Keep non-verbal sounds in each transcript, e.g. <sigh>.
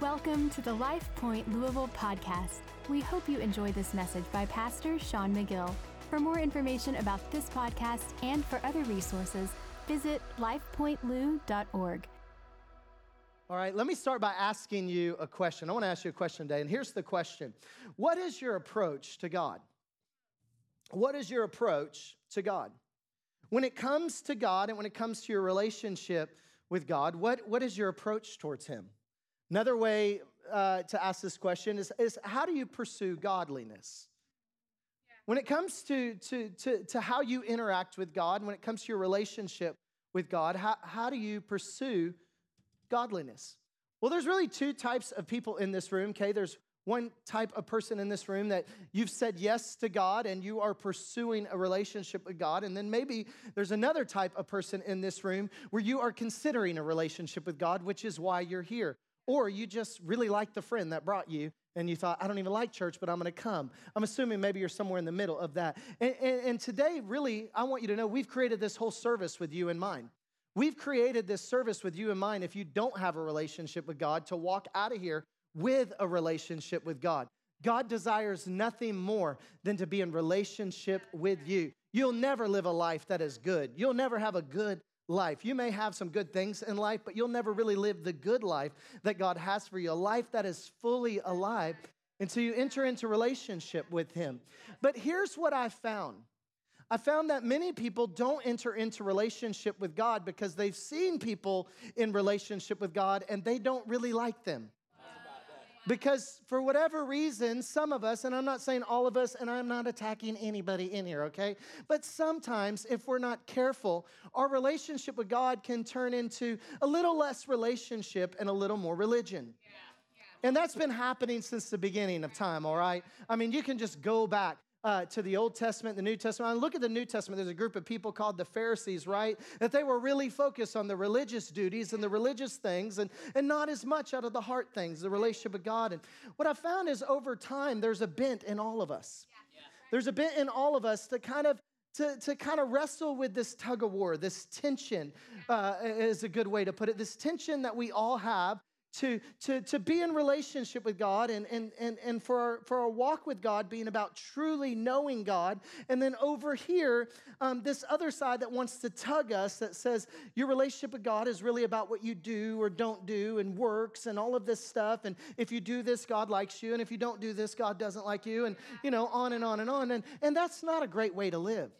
Welcome to the Life Point Louisville podcast. We hope you enjoy this message by Pastor Sean McGill. For more information about this podcast and for other resources, visit lifepointlou.org. All right, let me start by asking you a question. I want to ask you a question today, and here's the question What is your approach to God? What is your approach to God? When it comes to God and when it comes to your relationship with God, what, what is your approach towards Him? Another way uh, to ask this question is, is how do you pursue godliness? When it comes to, to, to, to how you interact with God, when it comes to your relationship with God, how, how do you pursue godliness? Well, there's really two types of people in this room, okay? There's one type of person in this room that you've said yes to God and you are pursuing a relationship with God. And then maybe there's another type of person in this room where you are considering a relationship with God, which is why you're here. Or you just really like the friend that brought you and you thought, I don't even like church, but I'm gonna come. I'm assuming maybe you're somewhere in the middle of that. And, and, and today, really, I want you to know we've created this whole service with you in mind. We've created this service with you in mind if you don't have a relationship with God to walk out of here with a relationship with God. God desires nothing more than to be in relationship with you. You'll never live a life that is good. You'll never have a good life. You may have some good things in life, but you'll never really live the good life that God has for you, a life that is fully alive until you enter into relationship with Him. But here's what I found. I found that many people don't enter into relationship with God because they've seen people in relationship with God and they don't really like them. Because for whatever reason, some of us, and I'm not saying all of us, and I'm not attacking anybody in here, okay? But sometimes, if we're not careful, our relationship with God can turn into a little less relationship and a little more religion. And that's been happening since the beginning of time, all right? I mean, you can just go back uh, to the Old Testament, the New Testament. And look at the New Testament. There's a group of people called the Pharisees, right? That they were really focused on the religious duties and the religious things and, and not as much out of the heart things, the relationship with God. And what I found is over time, there's a bent in all of us. There's a bent in all of us to kind of to, to kind of wrestle with this tug of war, this tension uh, is a good way to put it. This tension that we all have to, to, to be in relationship with God and, and, and, and for, our, for our walk with God being about truly knowing God. And then over here, um, this other side that wants to tug us that says your relationship with God is really about what you do or don't do and works and all of this stuff. And if you do this, God likes you. And if you don't do this, God doesn't like you. And, you know, on and on and on. And, and that's not a great way to live.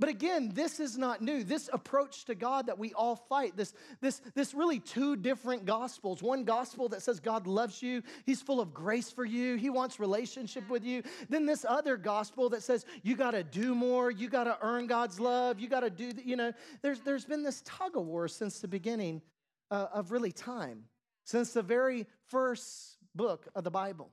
But again, this is not new. This approach to God that we all fight, this, this, this really two different gospels. One gospel that says God loves you, He's full of grace for you, He wants relationship with you. Then this other gospel that says you got to do more, you got to earn God's love, you got to do, you know, there's, there's been this tug of war since the beginning uh, of really time, since the very first book of the Bible.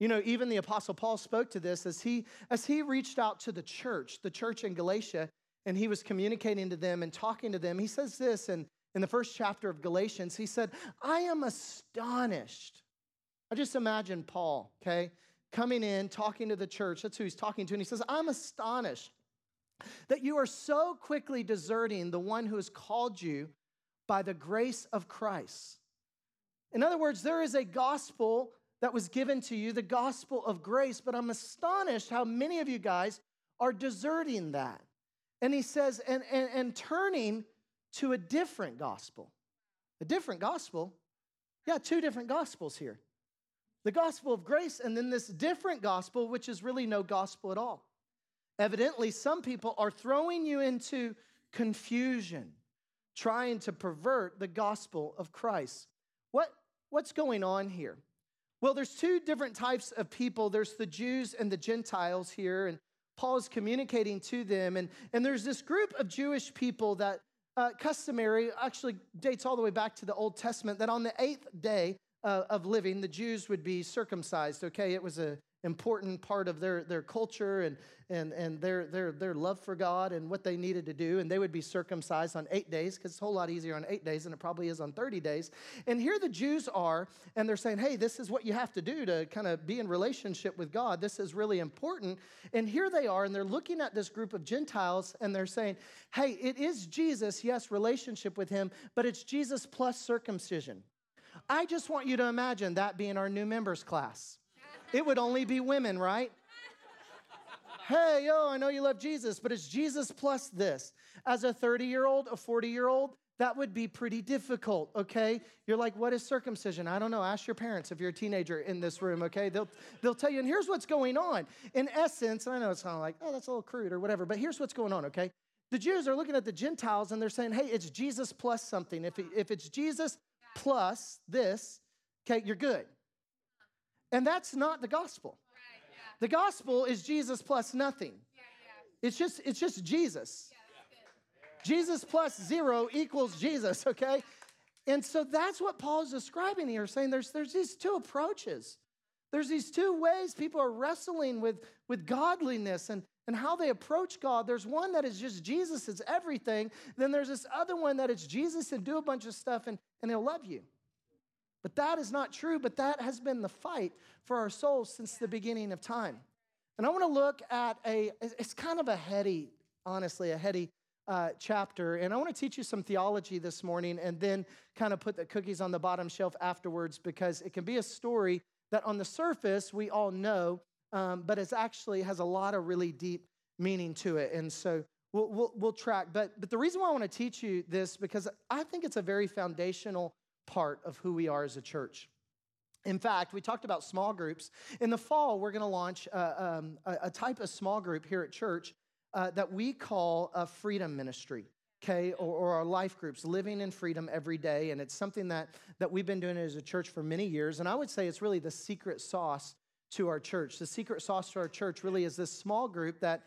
You know, even the apostle Paul spoke to this as he as he reached out to the church, the church in Galatia, and he was communicating to them and talking to them. He says this in, in the first chapter of Galatians. He said, I am astonished. I just imagine Paul, okay, coming in, talking to the church. That's who he's talking to. And he says, I'm astonished that you are so quickly deserting the one who has called you by the grace of Christ. In other words, there is a gospel that was given to you, the gospel of grace, but I'm astonished how many of you guys are deserting that. And he says, and, and, and turning to a different gospel. A different gospel? Yeah, two different gospels here. The gospel of grace, and then this different gospel, which is really no gospel at all. Evidently, some people are throwing you into confusion, trying to pervert the gospel of Christ. What, what's going on here? Well, there's two different types of people there's the Jews and the Gentiles here, and Paul is communicating to them. And, and there's this group of Jewish people that uh, customary actually dates all the way back to the Old Testament that on the eighth day uh, of living, the Jews would be circumcised, okay? It was a important part of their, their culture and, and, and their, their, their love for God and what they needed to do. And they would be circumcised on eight days because it's a whole lot easier on eight days than it probably is on 30 days. And here the Jews are, and they're saying, hey, this is what you have to do to kind of be in relationship with God. This is really important. And here they are, and they're looking at this group of Gentiles, and they're saying, hey, it is Jesus, yes, relationship with Him, but it's Jesus plus circumcision. I just want you to imagine that being our new members class. It would only be women, right? Hey, yo, I know you love Jesus, but it's Jesus plus this. As a 30 year old, a 40 year old, that would be pretty difficult, okay? You're like, what is circumcision? I don't know. Ask your parents if you're a teenager in this room, okay? They'll, they'll tell you, and here's what's going on. In essence, I know it's kind of like, oh, that's a little crude or whatever, but here's what's going on, okay? The Jews are looking at the Gentiles and they're saying, hey, it's Jesus plus something. If, it, if it's Jesus plus this, okay, you're good. And that's not the gospel. The gospel is Jesus plus nothing. It's just, it's just Jesus. Jesus plus zero equals Jesus, okay? And so that's what Paul is describing here, saying there's, there's these two approaches. There's these two ways people are wrestling with, with godliness and, and how they approach God. There's one that is just Jesus is everything. Then there's this other one that it's Jesus and do a bunch of stuff and, and he'll love you. But that is not true, but that has been the fight for our souls since the beginning of time. And I want to look at a, it's kind of a heady, honestly, a heady uh, chapter. And I want to teach you some theology this morning and then kind of put the cookies on the bottom shelf afterwards because it can be a story that on the surface we all know, um, but it actually has a lot of really deep meaning to it. And so we'll, we'll, we'll track. But, but the reason why I want to teach you this, because I think it's a very foundational part of who we are as a church. In fact, we talked about small groups. In the fall, we're going to launch um, a, a, type of small group here at church uh, that we call a freedom ministry okay or, or, our life groups living in freedom every day and it's something that that we've been doing as a church for many years and i would say it's really the secret sauce to our church the secret sauce to our church really is this small group that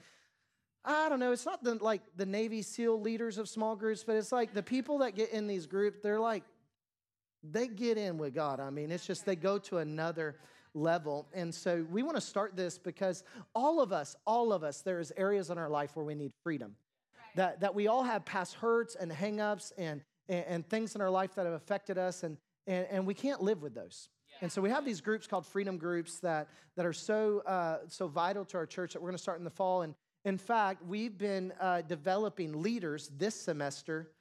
i don't know it's not the, like the navy seal leaders of small groups but it's like the people that get in these groups they're like they get in with god i mean it's just they go to another level. And so we want to start this because all of us, all of us, there's areas in our life where we need freedom. Right. That, that we all have past hurts and hangups and, and, and, things in our life that have affected us, and, and, and we can't live with those. And so we have these groups called freedom groups that, that are so, uh, so vital to our church that we're going to start in the fall. And in fact, we've been uh, developing leaders this semester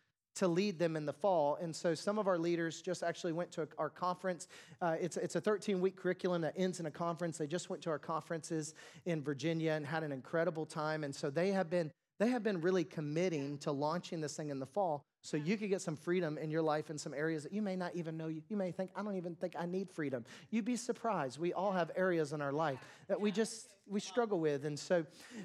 to lead them in the fall. And so some of our leaders just actually went to our conference. Uh, it's, it's a 13 week curriculum that ends in a conference. They just went to our conferences in Virginia and had an incredible time. And so they have been, they have been really committing to launching this thing in the fall so you could get some freedom in your life in some areas that you may not even know. You, you may think, I don't even think I need freedom. You'd be surprised. We all have areas in our life that we just, we struggle with. And so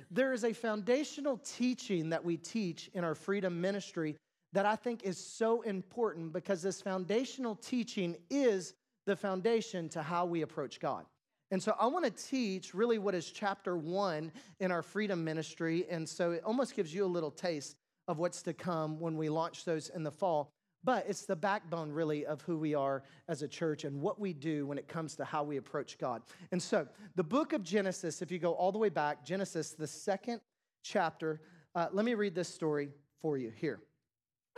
there is a foundational teaching that we teach in our freedom ministry that I think is so important because this foundational teaching is the foundation to how we approach God. And so I want to teach really what is chapter one in our freedom ministry. And so it almost gives you a little taste of what's to come when we launch those in the fall. But it's the backbone, really, of who we are as a church and what we do when it comes to how we approach God. And so, the book of Genesis, if you go all the way back, Genesis, the second chapter, uh, let me read this story for you here.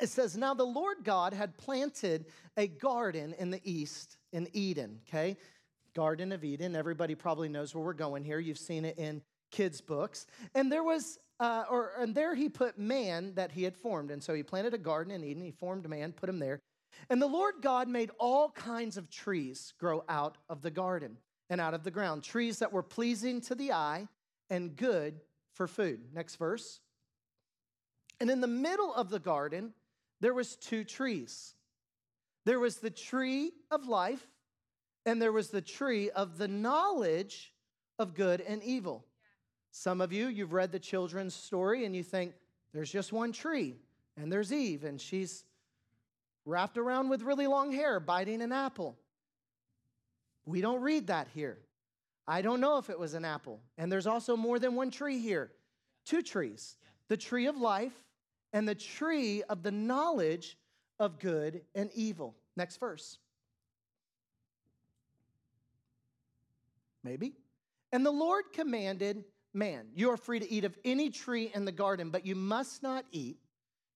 It says, Now the Lord God had planted a garden in the east in Eden, okay? Garden of Eden. Everybody probably knows where we're going here. You've seen it in kids' books. And there was, uh, or and there he put man that he had formed. And so he planted a garden in Eden. He formed man, put him there. And the Lord God made all kinds of trees grow out of the garden and out of the ground, trees that were pleasing to the eye and good for food. Next verse. And in the middle of the garden, there was two trees. There was the tree of life and there was the tree of the knowledge of good and evil. Some of you, you've read the children's story and you think there's just one tree and there's Eve and she's wrapped around with really long hair biting an apple. We don't read that here. I don't know if it was an apple. And there's also more than one tree here. Two trees. The tree of life and the tree of the knowledge of good and evil. Next verse. Maybe. And the Lord commanded man, You are free to eat of any tree in the garden, but you must not eat.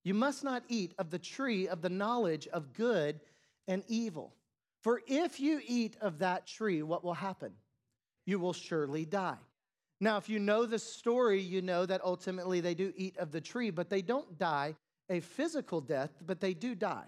You must not eat of the tree of the knowledge of good and evil. For if you eat of that tree, what will happen? You will surely die. Now, if you know the story, you know that ultimately they do eat of the tree, but they don't die a physical death, but they do die.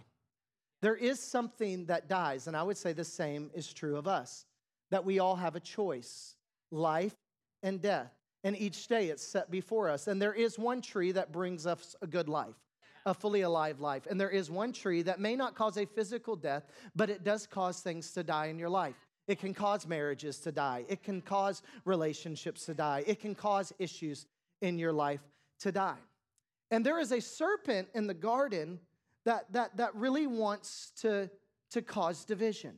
there is something that dies. And I would say the same is true of us that we all have a choice life and death. And each day it's set before us. And there is one tree that brings us a good life, a fully alive life. And there is one tree that may not cause a physical death, but it does cause things to die in your life. It can cause marriages to die. It can cause relationships to die. It can cause issues in your life to die. And there is a serpent in the garden that, that, that really wants to, to cause division,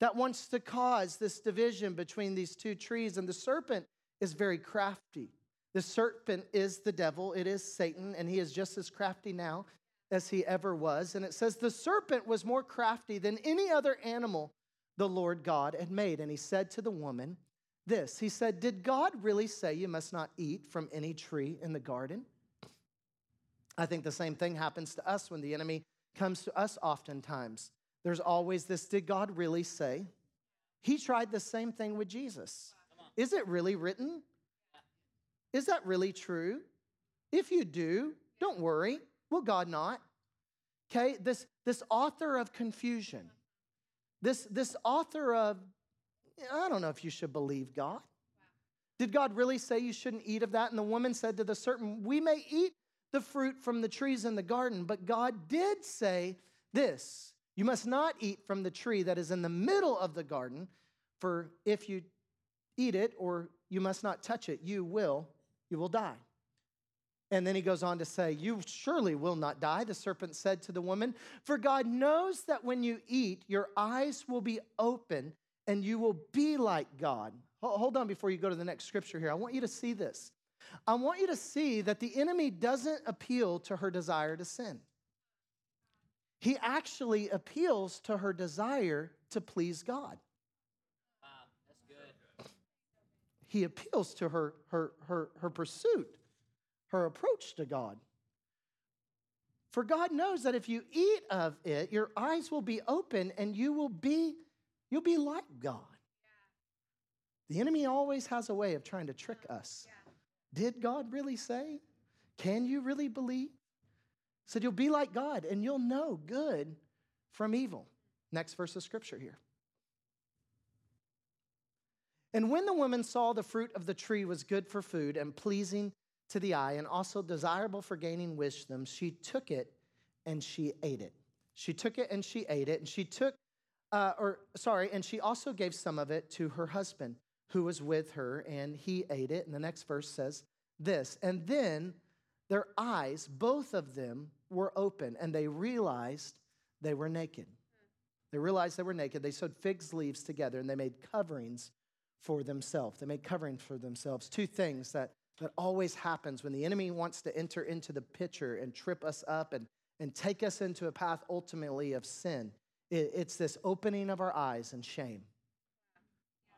that wants to cause this division between these two trees. And the serpent is very crafty. The serpent is the devil, it is Satan, and he is just as crafty now as he ever was. And it says, The serpent was more crafty than any other animal the Lord God had made. And he said to the woman, This, he said, Did God really say you must not eat from any tree in the garden? I think the same thing happens to us when the enemy comes to us oftentimes. There's always this Did God really say? He tried the same thing with Jesus. Is it really written? Is that really true? If you do, don't worry. Will God not? Okay, this, this author of confusion, this, this author of, I don't know if you should believe God. Did God really say you shouldn't eat of that? And the woman said to the serpent, We may eat the fruit from the trees in the garden, but God did say this You must not eat from the tree that is in the middle of the garden, for if you eat it or you must not touch it, you will, you will die. And then he goes on to say, You surely will not die, the serpent said to the woman, for God knows that when you eat, your eyes will be open and you will be like God. Hold on before you go to the next scripture here. I want you to see this. I want you to see that the enemy doesn't appeal to her desire to sin. He actually appeals to her desire to please God. he appeals to her, her, her, her pursuit, her approach to God. For God knows that if you eat of it, your eyes will be open and you will be, you'll be like God. The enemy always has a way of trying to trick us. Did God really say? Can you really believe? Said you'll be like God and you'll know good from evil. Next verse of scripture here. And when the woman saw the fruit of the tree was good for food and pleasing to the eye and also desirable for gaining wisdom, she took it and she ate it. She took it and she ate it. And she took, uh, or sorry, and she also gave some of it to her husband who was with her, and he ate it. And the next verse says this And then their eyes, both of them, were open, and they realized they were naked. They realized they were naked. They sewed figs leaves together and they made coverings for themselves. They made coverings for themselves. Two things that, that always happens when the enemy wants to enter into the picture and trip us up and, and take us into a path ultimately of sin. It, it's this opening of our eyes and shame.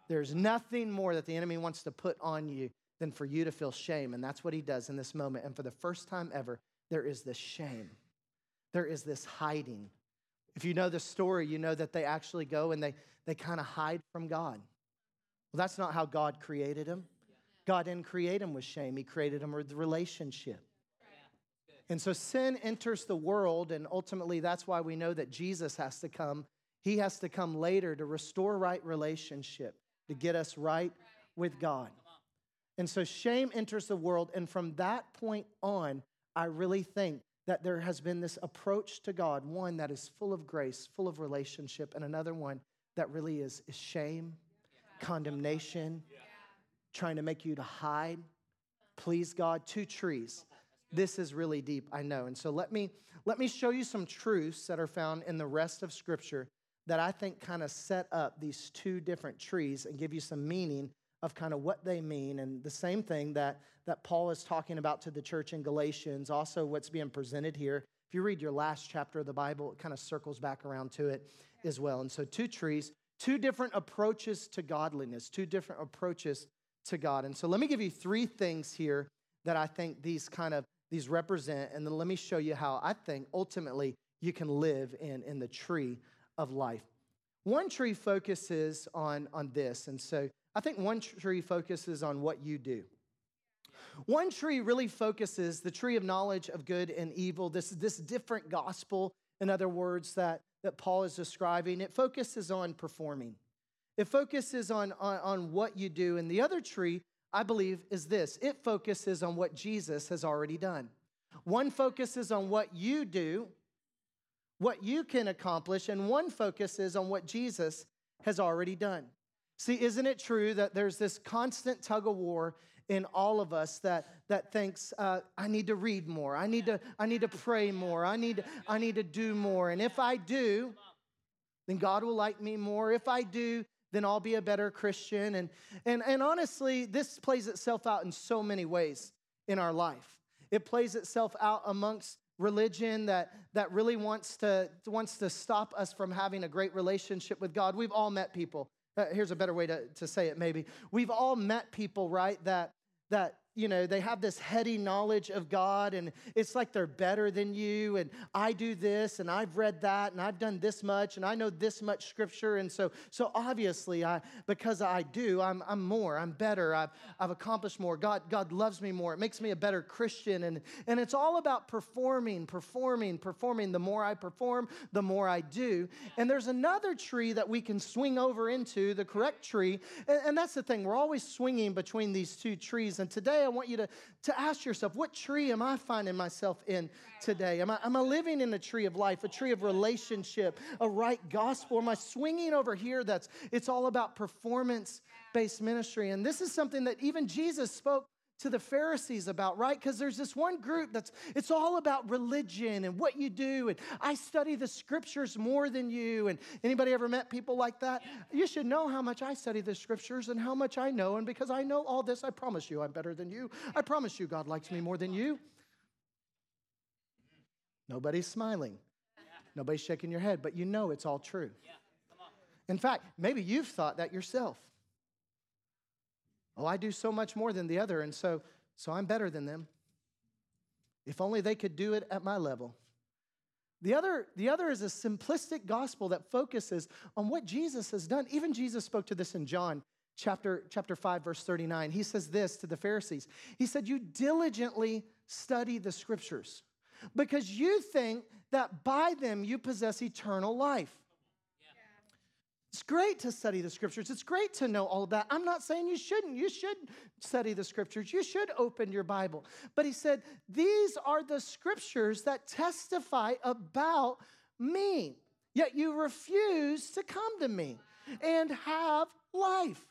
There's nothing more that the enemy wants to put on you than for you to feel shame. And that's what he does in this moment. And for the first time ever, there is this shame. There is this hiding. If you know the story, you know that they actually go and they, they kind of hide from God. Well, that's not how God created him. God didn't create him with shame, He created him with relationship. And so sin enters the world, and ultimately that's why we know that Jesus has to come. He has to come later to restore right relationship, to get us right with God. And so shame enters the world, and from that point on, I really think that there has been this approach to God, one that is full of grace, full of relationship, and another one that really is, is shame condemnation, trying to make you to hide. Please God, two trees. This is really deep, I know. And so let me let me show you some truths that are found in the rest of scripture that I think kind of set up these two different trees and give you some meaning of kind of what they mean and the same thing that that Paul is talking about to the church in Galatians, also what's being presented here. If you read your last chapter of the Bible, it kind of circles back around to it as well. And so two trees two different approaches to godliness, two different approaches to God. And so let me give you three things here that I think these kind of these represent and then let me show you how I think ultimately you can live in in the tree of life. One tree focuses on on this and so I think one tree focuses on what you do. One tree really focuses the tree of knowledge of good and evil, this, this different gospel in other words, that, that Paul is describing, it focuses on performing. It focuses on, on, on what you do. And the other tree, I believe, is this it focuses on what Jesus has already done. One focuses on what you do, what you can accomplish, and one focuses on what Jesus has already done. See, isn't it true that there's this constant tug of war in all of us that, that thinks, uh, I need to read more, I need to, I need to pray more, I need, I need to do more. And if I do, then God will like me more. If I do, then I'll be a better Christian. And, and, and honestly, this plays itself out in so many ways in our life. It plays itself out amongst religion that, that really wants to, wants to stop us from having a great relationship with God. We've all met people. Uh, here's a better way to, to say it, maybe. We've all met people, right, that, that you know, they have this heady knowledge of God and it's like they're better than you. And I do this and I've read that and I've done this much and I know this much scripture. And so, so obviously, I, because I do, I'm, I'm more, I'm better, I've, I've accomplished more. God, God loves me more. It makes me a better Christian. And, and it's all about performing, performing, performing. The more I perform, the more I do. And there's another tree that we can swing over into, the correct tree. And, and that's the thing, we're always swinging between these two trees. And today, I want you to, to ask yourself, what tree am I finding myself in today? Am I, am I living in a tree of life, a tree of relationship, a right gospel? Am I swinging over here that's, it's all about performance based ministry? And this is something that even Jesus spoke to the Pharisees about, right? Because there's this one group that's it's all about religion and what you do, and I study the scriptures more than you. And anybody ever met people like that? You should know how much I study the scriptures and how much I know. And because I know all this, I promise you I'm better than you. I promise you God likes me more than you. Nobody's smiling. Nobody's shaking your head, but you know it's all true. In fact, maybe you've thought that yourself. Oh, I do so much more than the other, and so, so I'm better than them. If only they could do it at my level. The other, the other is a simplistic gospel that focuses on what Jesus has done. Even Jesus spoke to this in John chapter, chapter 5, verse 39. He says this to the Pharisees He said, You diligently study the scriptures because you think that by them you possess eternal life. It's great to study the scriptures. It's great to know all of that. I'm not saying you shouldn't. You should study the scriptures. You should open your Bible. But he said, These are the scriptures that testify about me. Yet you refuse to come to me and have life.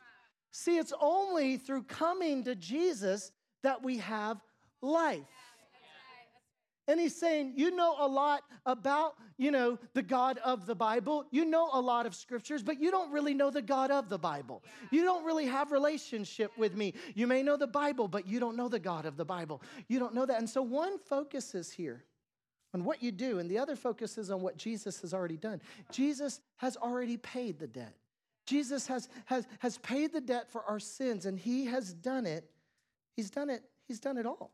See, it's only through coming to Jesus that we have life. And he's saying, You know a lot about, you know, the God of the Bible. You know a lot of scriptures, but you don't really know the God of the Bible. You don't really have relationship with me. You may know the Bible, but you don't know the God of the Bible. You don't know that. And so one focuses here on what you do, and the other focuses on what Jesus has already done. Jesus has already paid the debt. Jesus has, has, has paid the debt for our sins, and he has done it. He's done it, he's done it all.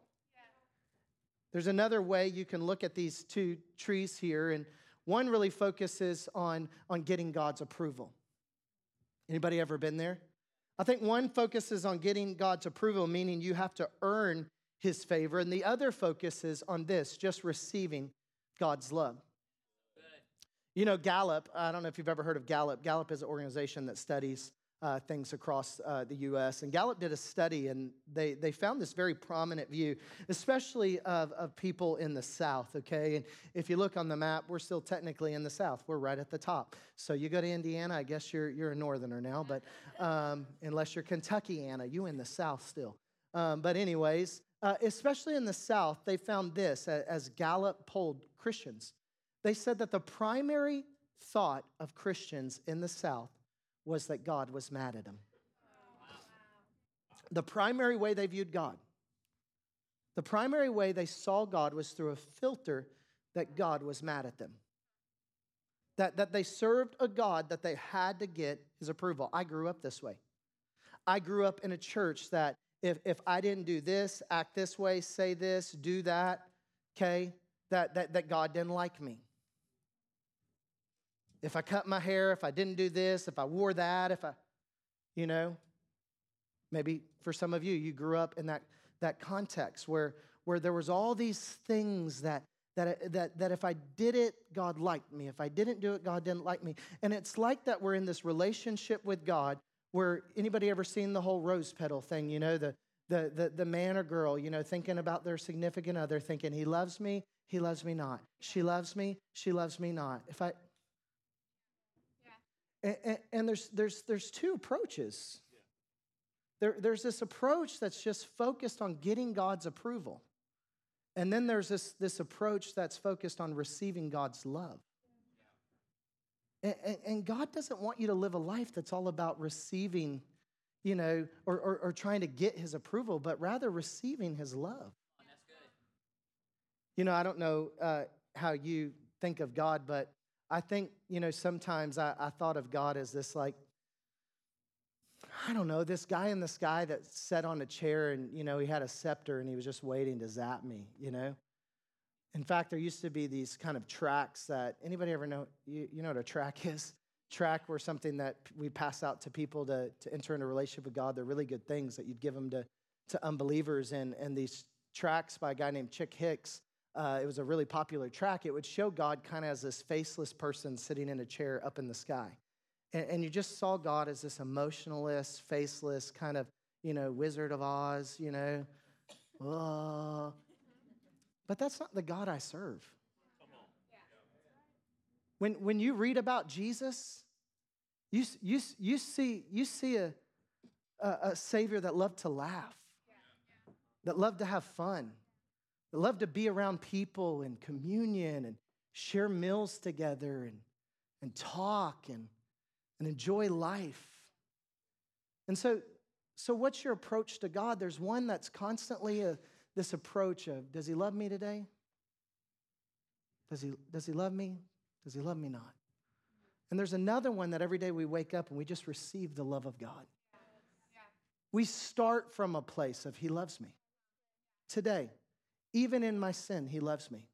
There's another way you can look at these two trees here, and one really focuses on, on getting God's approval. Anybody ever been there? I think one focuses on getting God's approval, meaning you have to earn his favor, and the other focuses on this, just receiving God's love. You know, Gallup, I don't know if you've ever heard of Gallup. Gallup is an organization that studies uh, things across uh, the US. And Gallup did a study, and they, they found this very prominent view, especially of, of people in the South, okay? And if you look on the map, we're still technically in the South. We're right at the top. So you go to Indiana, I guess you're, you're a northerner now, but um, unless you're Kentuckiana, you in the South still. Um, but, anyways, uh, especially in the South, they found this as Gallup polled Christians. They said that the primary thought of Christians in the South was that God was mad at them. The primary way they viewed God, the primary way they saw God was through a filter that God was mad at them. That, that they served a God that they had to get his approval. I grew up this way. I grew up in a church that if, if I didn't do this, act this way, say this, do that, okay, that, that, that God didn't like me if I cut my hair, if I didn't do this, if I wore that, if I, you know, maybe for some of you, you grew up in that, that context where, where there was all these things that, that, that, that if I did it, God liked me. If I didn't do it, God didn't like me. And it's like that we're in this relationship with God where anybody ever seen the whole rose petal thing, you know, the, the, the, the man or girl, you know, thinking about their significant other, thinking, he loves me, he loves me not. She loves me, she loves me not. If I, yeah. and, and, there's, there's, there's two approaches. There, there's this approach that's just focused on getting God's approval. And then there's this, this approach that's focused on receiving God's love. And, and, God doesn't want you to live a life that's all about receiving, you know, or, or, or trying to get his approval, but rather receiving his love. You know, I don't know uh, how you think of God, but I think, you know, sometimes I, I thought of God as this like I don't know, this guy in the sky that sat on a chair and, you know, he had a scepter and he was just waiting to zap me, you know? In fact, there used to be these kind of tracks that anybody ever know, you, you know what a track <laughs> is? Track were something that we pass out to people to, to enter into a relationship with God. They're really good things that you'd give them to, to unbelievers. And, and these tracks by a guy named Chick Hicks, uh, it was a really popular track. It would show God kind of as this faceless person sitting in a chair up in the sky. And, and you just saw God as this emotionalist, faceless, kind of, you know, Wizard of Oz, you know. But that's not the God I serve. When, when you read about Jesus, you, you, you see, you see a, a, a Savior that loved to laugh, that loved to have fun, that loved to be around people and communion and share meals together and, and talk and and enjoy life. And so, so what's your approach to God? There's one that's constantly a, this approach of, does he love me today? Does he, does he love me? Does he love me not? And there's another one that every day we wake up and we just receive the love of God. We start from a place of He loves me. Today, even in my sin, He loves me.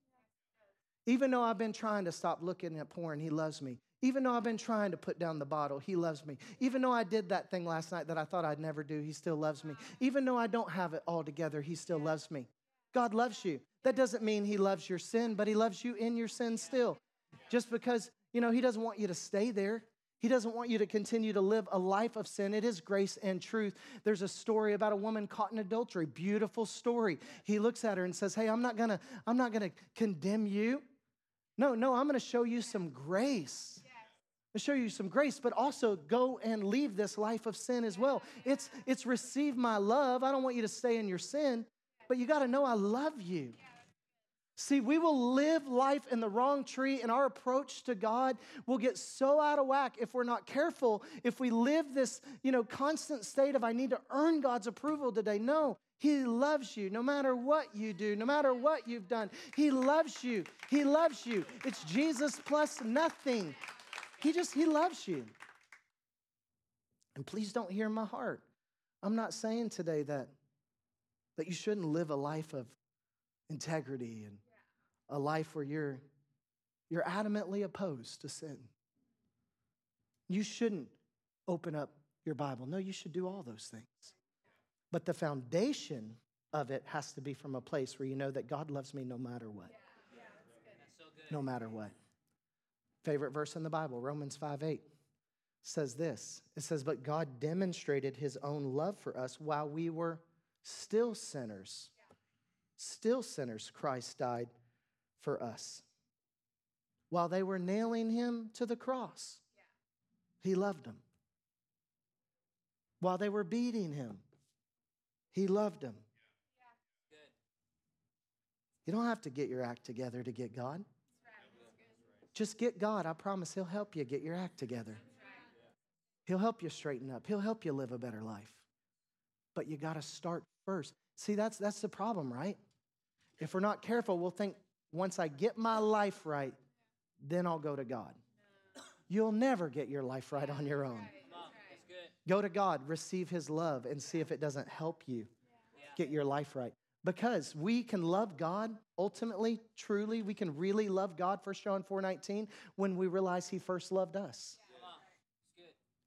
Even though I've been trying to stop looking at porn, He loves me. Even though I've been trying to put down the bottle, He loves me. Even though I did that thing last night that I thought I'd never do, He still loves me. Even though I don't have it all together, He still loves me. God loves you. That doesn't mean He loves your sin, but He loves you in your sin still. Just because, you know, He doesn't want you to stay there. He doesn't want you to continue to live a life of sin. It is grace and truth. There's a story about a woman caught in adultery. Beautiful story. He looks at her and says, "Hey, I'm not going to I'm not going to condemn you. No, no, I'm going to show you some grace." show you some grace, but also go and leave this life of sin as well. It's, it's receive my love. I don't want you to stay in your sin, but you got to know I love you. See, we will live life in the wrong tree, and our approach to God will get so out of whack if we're not careful. If we live this, you know, constant state of I need to earn God's approval today. No, He loves you no matter what you do, no matter what you've done. He loves you. He loves you. It's Jesus plus nothing. He just, He loves you. And please don't hear my heart. I'm not saying today that, that you shouldn't live a life of integrity and a life where you're, you're adamantly opposed to sin. You shouldn't open up your Bible. No, you should do all those things. But the foundation of it has to be from a place where you know that God loves me no matter what. no matter what. Favorite verse in the Bible, Romans 5 8 says this. It says, But God demonstrated his own love for us while we were still sinners. Still sinners, Christ died for us. While they were nailing him to the cross, he loved them. While they were beating him, he loved them. You don't have to get your act together to get God. Just get God. I promise He'll help you get your act together. He'll help you straighten up. He'll help you live a better life. But you got to start first. See, that's, that's the problem, right? If we're not careful, we'll think once I get my life right, then I'll go to God. You'll never get your life right on your own. Go to God, receive His love, and see if it doesn't help you get your life right. Because we can love God ultimately, truly, we can really love God, 1 John 4 19, when we realize He first loved us.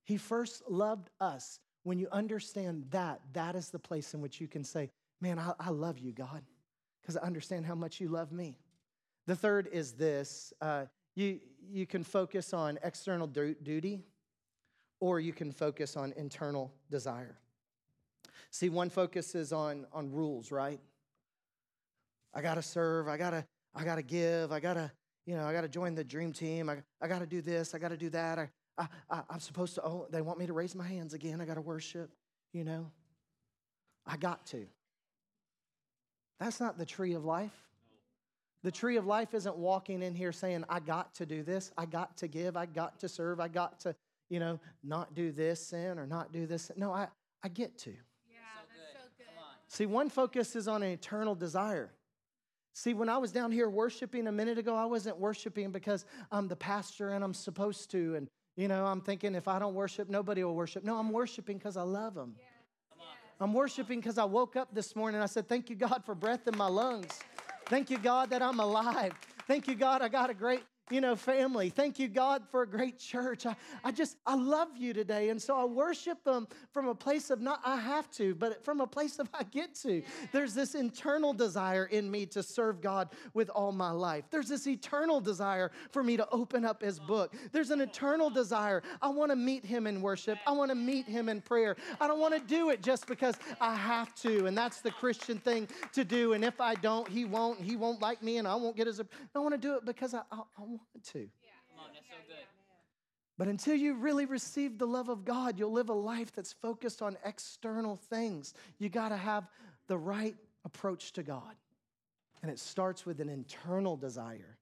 He first loved us. When you understand that, that is the place in which you can say, Man, I, I love you, God, because I understand how much you love me. The third is this uh, you, you can focus on external du- duty, or you can focus on internal desire. See, one focuses on, on rules, right? I gotta serve, I gotta, I gotta give, I gotta, you know, I gotta join the dream team, I, I gotta do this, I gotta do that. I, I, I, I'm supposed to, oh, they want me to raise my hands again, I gotta worship, you know. I got to. That's not the tree of life. The tree of life isn't walking in here saying, I got to do this, I got to give, I got to serve, I got to, you know, not do this sin or not do this. No, I, I get to. Yeah, that's so good. See, one focus is on an eternal desire. See, when I was down here worshiping a minute ago, I wasn't worshiping because I'm the pastor and I'm supposed to. And, you know, I'm thinking if I don't worship, nobody will worship. No, I'm worshiping because I love them. I'm worshiping because I woke up this morning and I said, Thank you, God, for breath in my lungs. Thank you, God, that I'm alive. Thank you, God, I got a great you know, family. Thank you, God, for a great church. I, I just, I love you today. And so I worship them from a place of not I have to, but from a place of I get to. There's this internal desire in me to serve God with all my life. There's this eternal desire for me to open up His book. There's an eternal desire. I want to meet Him in worship, I want to meet Him in prayer. I don't want to do it just because I have to. And that's the Christian thing to do. And if I don't, He won't. He won't like me, and I won't get His. I want to do it because I, I, I want to. Come on, that's so good. But until you really receive the love of God, you'll live a life that's focused on external things. You got to have the right approach to God. And it starts with an internal desire.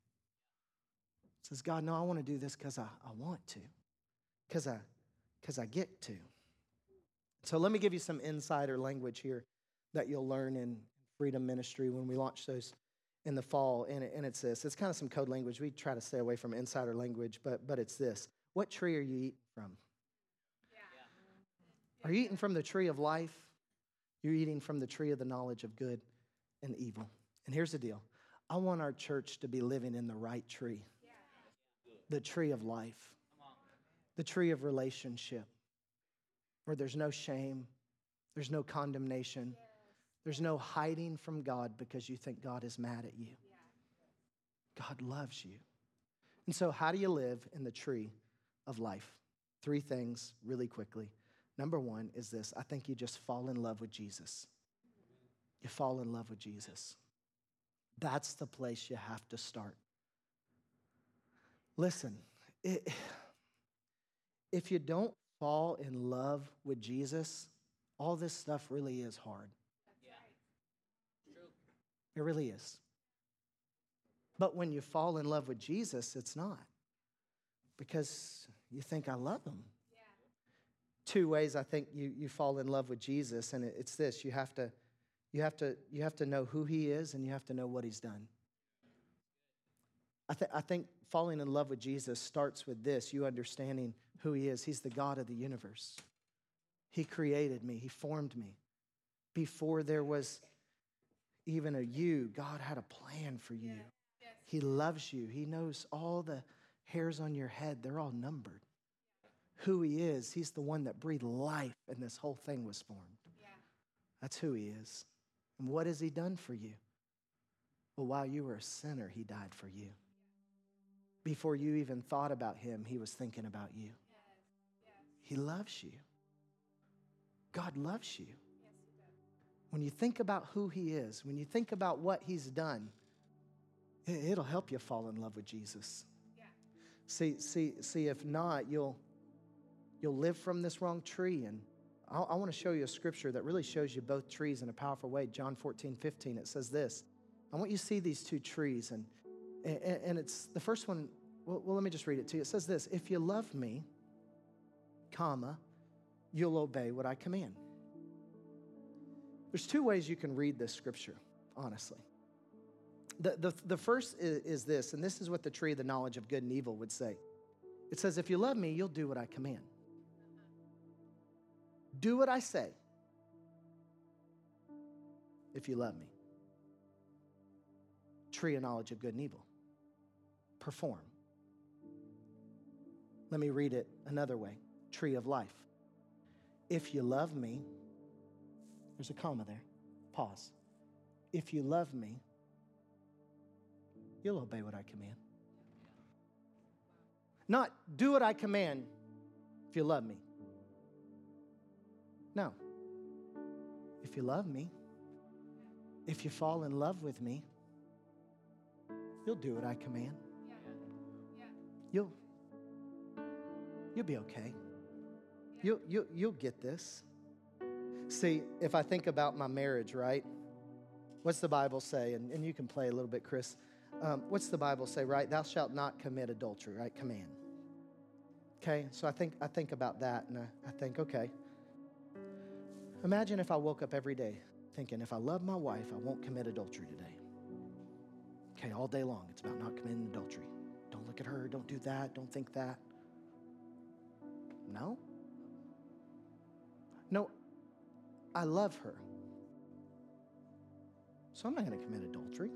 It says, God, no, I want to do this because I, I want to, because I, because I get to. So let me give you some insider language here that you'll learn in Freedom Ministry when we launch those in the fall, and, it, and it's this. It's kind of some code language. We try to stay away from insider language, but, but it's this. What tree are you eating from? Are you eating from the tree of life? You're eating from the tree of the knowledge of good and evil. And here's the deal I want our church to be living in the right tree the tree of life, the tree of relationship, where there's no shame, there's no condemnation, there's no hiding from God because you think God is mad at you. God loves you. And so, how do you live in the tree of life? Three things really quickly. Number one is this I think you just fall in love with Jesus. You fall in love with Jesus. That's the place you have to start. Listen, it, if you don't fall in love with Jesus, all this stuff really is hard. It really is. But when you fall in love with Jesus, it's not because you think, I love him. Two ways I think you, you fall in love with Jesus, and it's this you have, to, you, have to, you have to know who he is and you have to know what he's done. I, th- I think falling in love with Jesus starts with this you understanding who he is. He's the God of the universe. He created me, he formed me. Before there was even a you, God had a plan for you. He loves you. He knows all the hairs on your head, they're all numbered. Who He is, He's the one that breathed life and this whole thing was formed. That's who He is. And what has He done for you? Well, while you were a sinner, He died for you. Before you even thought about Him, He was thinking about you. He loves you. God loves you. When you think about who He is, when you think about what He's done, it'll help you fall in love with Jesus. See, see, see, if not, you'll you'll live from this wrong tree. And I, I want to show you a scripture that really shows you both trees in a powerful way. John 14, 15. It says this. I want you to see these two trees, and and, and it's the first one. Well, well, let me just read it to you. It says this: If you love me, comma, you'll obey what I command. There's two ways you can read this scripture, honestly. The, the, the first is, is this, and this is what the tree of the knowledge of good and evil would say. It says, If you love me, you'll do what I command. Do what I say if you love me. Tree of knowledge of good and evil. Perform. Let me read it another way tree of life. If you love me, there's a comma there. Pause. If you love me, you'll obey what I command. Not do what I command if you love me. No. If you love me, if you fall in love with me, you'll do what I command. You'll you'll be okay. You'll, you'll, you'll get this. See, if I think about my marriage, right? What's the Bible say? And, and you can play a little bit, Chris. Um, what's the Bible say, right? Thou shalt not commit adultery, right? Command. Okay, so I think I think about that and I, I think, okay. Imagine if I woke up every day thinking, if I love my wife, I won't commit adultery today. Okay, all day long, it's about not committing adultery. Don't look at her, don't do that, don't think that. No. No, I love her. So I'm not going to commit adultery.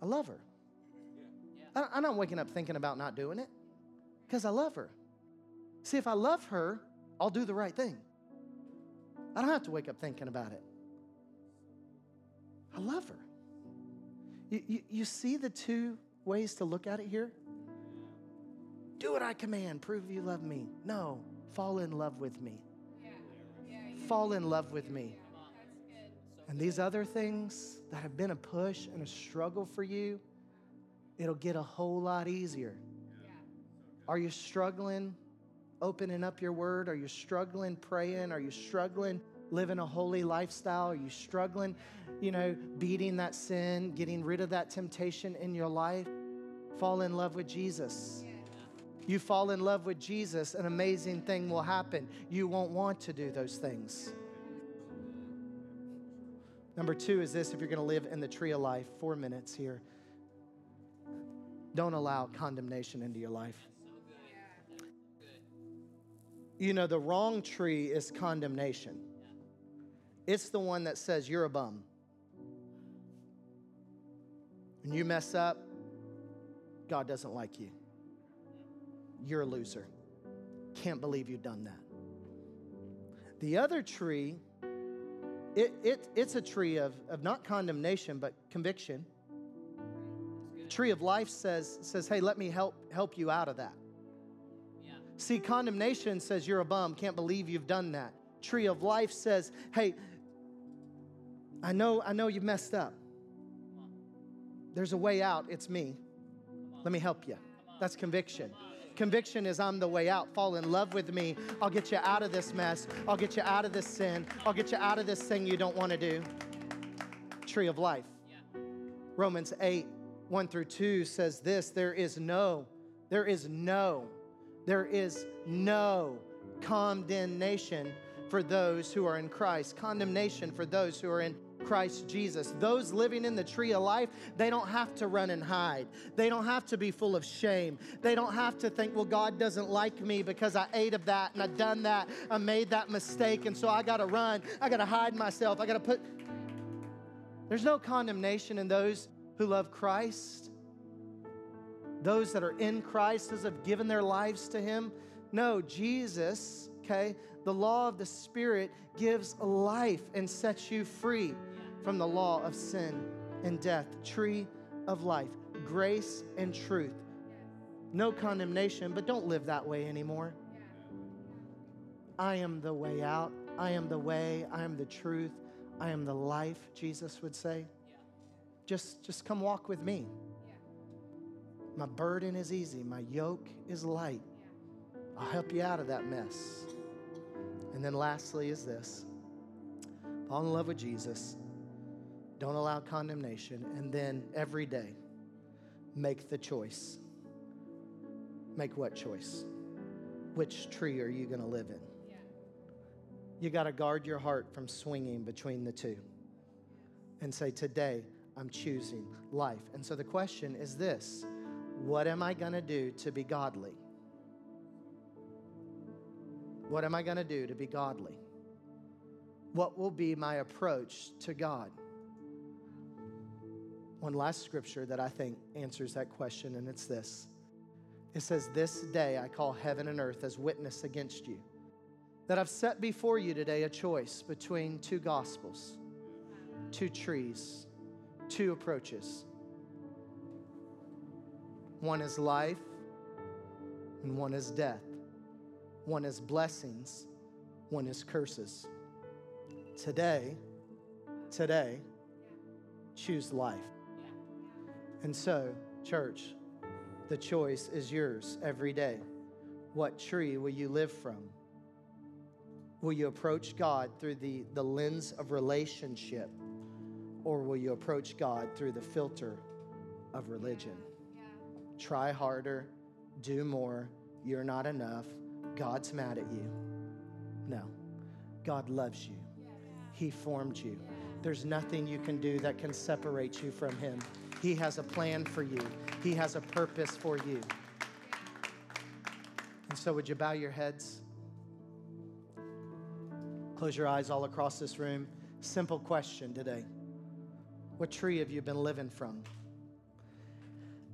I love her. I'm not waking up thinking about not doing it because I love her. See, if I love her, I'll do the right thing. I don't have to wake up thinking about it. I love her. You, you, you see the two ways to look at it here? Do what I command, prove you love me. No, fall in love with me. Fall in love with me. And these other things that have been a push and a struggle for you, it'll get a whole lot easier. Are you struggling opening up your word? Are you struggling praying? Are you struggling living a holy lifestyle? Are you struggling, you know, beating that sin, getting rid of that temptation in your life? Fall in love with Jesus. You fall in love with Jesus, an amazing thing will happen. You won't want to do those things. Number two is this if you're going to live in the tree of life, four minutes here, don't allow condemnation into your life. You know, the wrong tree is condemnation, it's the one that says you're a bum. When you mess up, God doesn't like you. You're a loser. Can't believe you've done that. The other tree, it, it, it's a tree of, of not condemnation, but conviction. Tree of life says, says, hey, let me help, help you out of that. Yeah. See, condemnation says you're a bum, can't believe you've done that. Tree of life says, hey, I know, I know you've messed up. There's a way out, it's me. Let me help you. That's conviction. Conviction is I'm the way out. Fall in love with me. I'll get you out of this mess. I'll get you out of this sin. I'll get you out of this thing you don't want to do. Tree of life. Yeah. Romans 8, 1 through 2 says this there is no, there is no, there is no condemnation for those who are in Christ, condemnation for those who are in Christ Jesus. Those living in the tree of life, they don't have to run and hide. They don't have to be full of shame. They don't have to think, well, God doesn't like me because I ate of that and I done that. I made that mistake and so I got to run. I got to hide myself. I got to put. There's no condemnation in those who love Christ. Those that are in Christ, those have given their lives to Him. No, Jesus, okay, the law of the Spirit gives life and sets you free from the law of sin and death. Tree of life, grace and truth. No condemnation, but don't live that way anymore. I am the way out. I am the way. I am the truth. I am the life, Jesus would say. Just, just come walk with me. My burden is easy, my yoke is light. I'll help you out of that mess. And then lastly is this fall in love with Jesus. Don't allow condemnation. And then every day, make the choice. Make what choice? Which tree are you going to live in? You got to guard your heart from swinging between the two and say, Today, I'm choosing life. And so the question is this What am I going to do to be godly? What am I going to do to be godly? What will be my approach to God? One last scripture that I think answers that question, and it's this it says, This day I call heaven and earth as witness against you, that I've set before you today a choice between two gospels, two trees, two approaches. One is life, and one is death. One is blessings, one is curses. Today, today, choose life. And so, church, the choice is yours every day. What tree will you live from? Will you approach God through the, the lens of relationship, or will you approach God through the filter of religion? Try harder, do more, you're not enough, God's mad at you. No, God loves you, He formed you. There's nothing you can do that can separate you from Him. He has a plan for you, He has a purpose for you. And so, would you bow your heads? Close your eyes all across this room. Simple question today What tree have you been living from?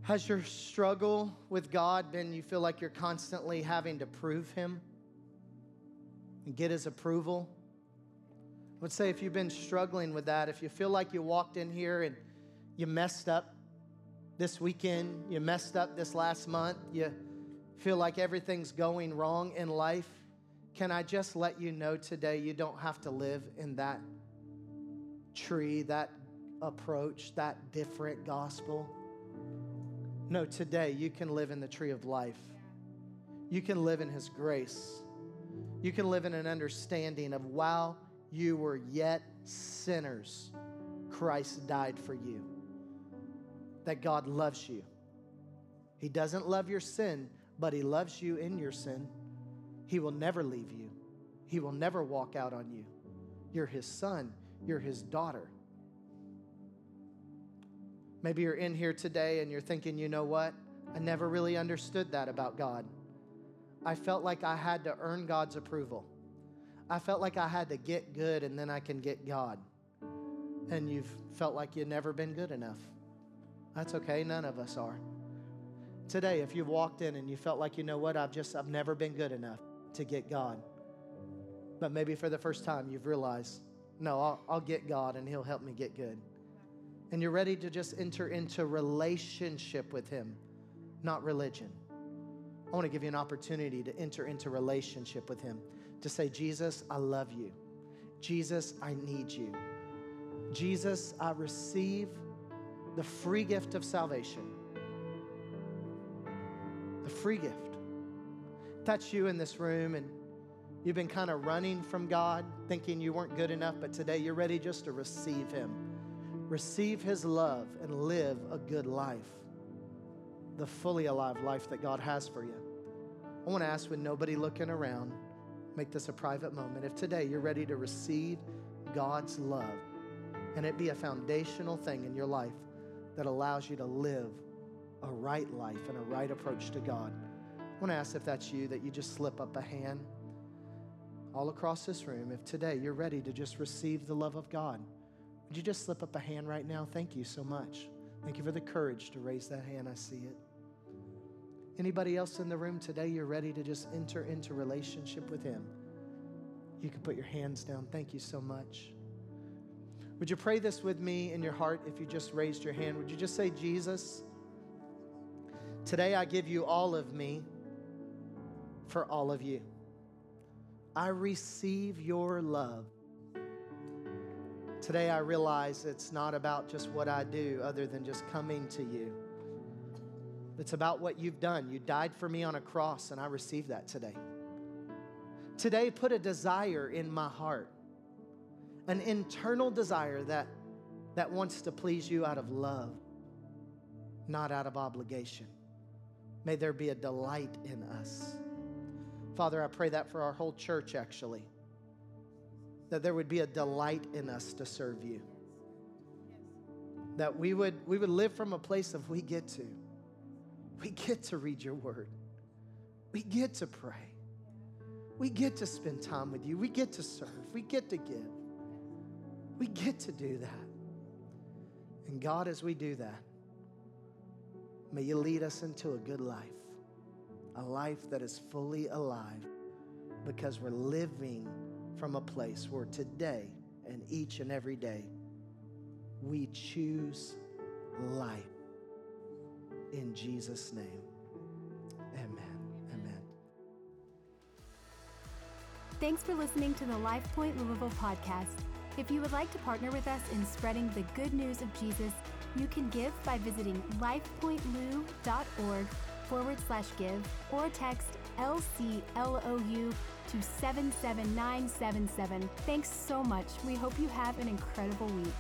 Has your struggle with God been you feel like you're constantly having to prove Him and get His approval? I would say if you've been struggling with that, if you feel like you walked in here and you messed up this weekend, you messed up this last month, you feel like everything's going wrong in life, can I just let you know today you don't have to live in that tree, that approach, that different gospel? No, today you can live in the tree of life. You can live in His grace. You can live in an understanding of while you were yet sinners, Christ died for you. That God loves you. He doesn't love your sin, but He loves you in your sin. He will never leave you, He will never walk out on you. You're His son, you're His daughter. Maybe you're in here today and you're thinking, you know what? I never really understood that about God. I felt like I had to earn God's approval. I felt like I had to get good and then I can get God. And you've felt like you've never been good enough. That's okay, none of us are. Today, if you've walked in and you felt like, you know what, I've just, I've never been good enough to get God. But maybe for the first time you've realized, no, I'll, I'll get God and He'll help me get good. And you're ready to just enter into relationship with Him, not religion. I want to give you an opportunity to enter into relationship with Him to say, Jesus, I love you. Jesus, I need you. Jesus, I receive the free gift of salvation. The free gift. That's you in this room, and you've been kind of running from God, thinking you weren't good enough, but today you're ready just to receive Him. Receive His love and live a good life, the fully alive life that God has for you. I want to ask with nobody looking around, make this a private moment. If today you're ready to receive God's love and it be a foundational thing in your life that allows you to live a right life and a right approach to God, I want to ask if that's you that you just slip up a hand all across this room. If today you're ready to just receive the love of God, would you just slip up a hand right now? Thank you so much. Thank you for the courage to raise that hand. I see it. Anybody else in the room today, you're ready to just enter into relationship with Him? You can put your hands down. Thank you so much. Would you pray this with me in your heart if you just raised your hand? Would you just say, Jesus, today I give you all of me for all of you. I receive your love. Today I realize it's not about just what I do other than just coming to you. It's about what you've done. You died for me on a cross, and I receive that today. Today, put a desire in my heart, an internal desire that, that wants to please you out of love, not out of obligation. May there be a delight in us. Father, I pray that for our whole church, actually, that there would be a delight in us to serve you. That we would, we would live from a place of we get to. We get to read your word. We get to pray. We get to spend time with you. We get to serve. We get to give. We get to do that. And God, as we do that, may you lead us into a good life, a life that is fully alive because we're living from a place where today and each and every day we choose life. in Jesus' name. Amen. Amen. Thanks for listening to the LifePoint Louisville podcast. If you would like to partner with us in spreading the good news of Jesus, you can give by visiting lifepointlou.org forward slash give or text LCLOU to 77977. Thanks so much. We hope you have an incredible week.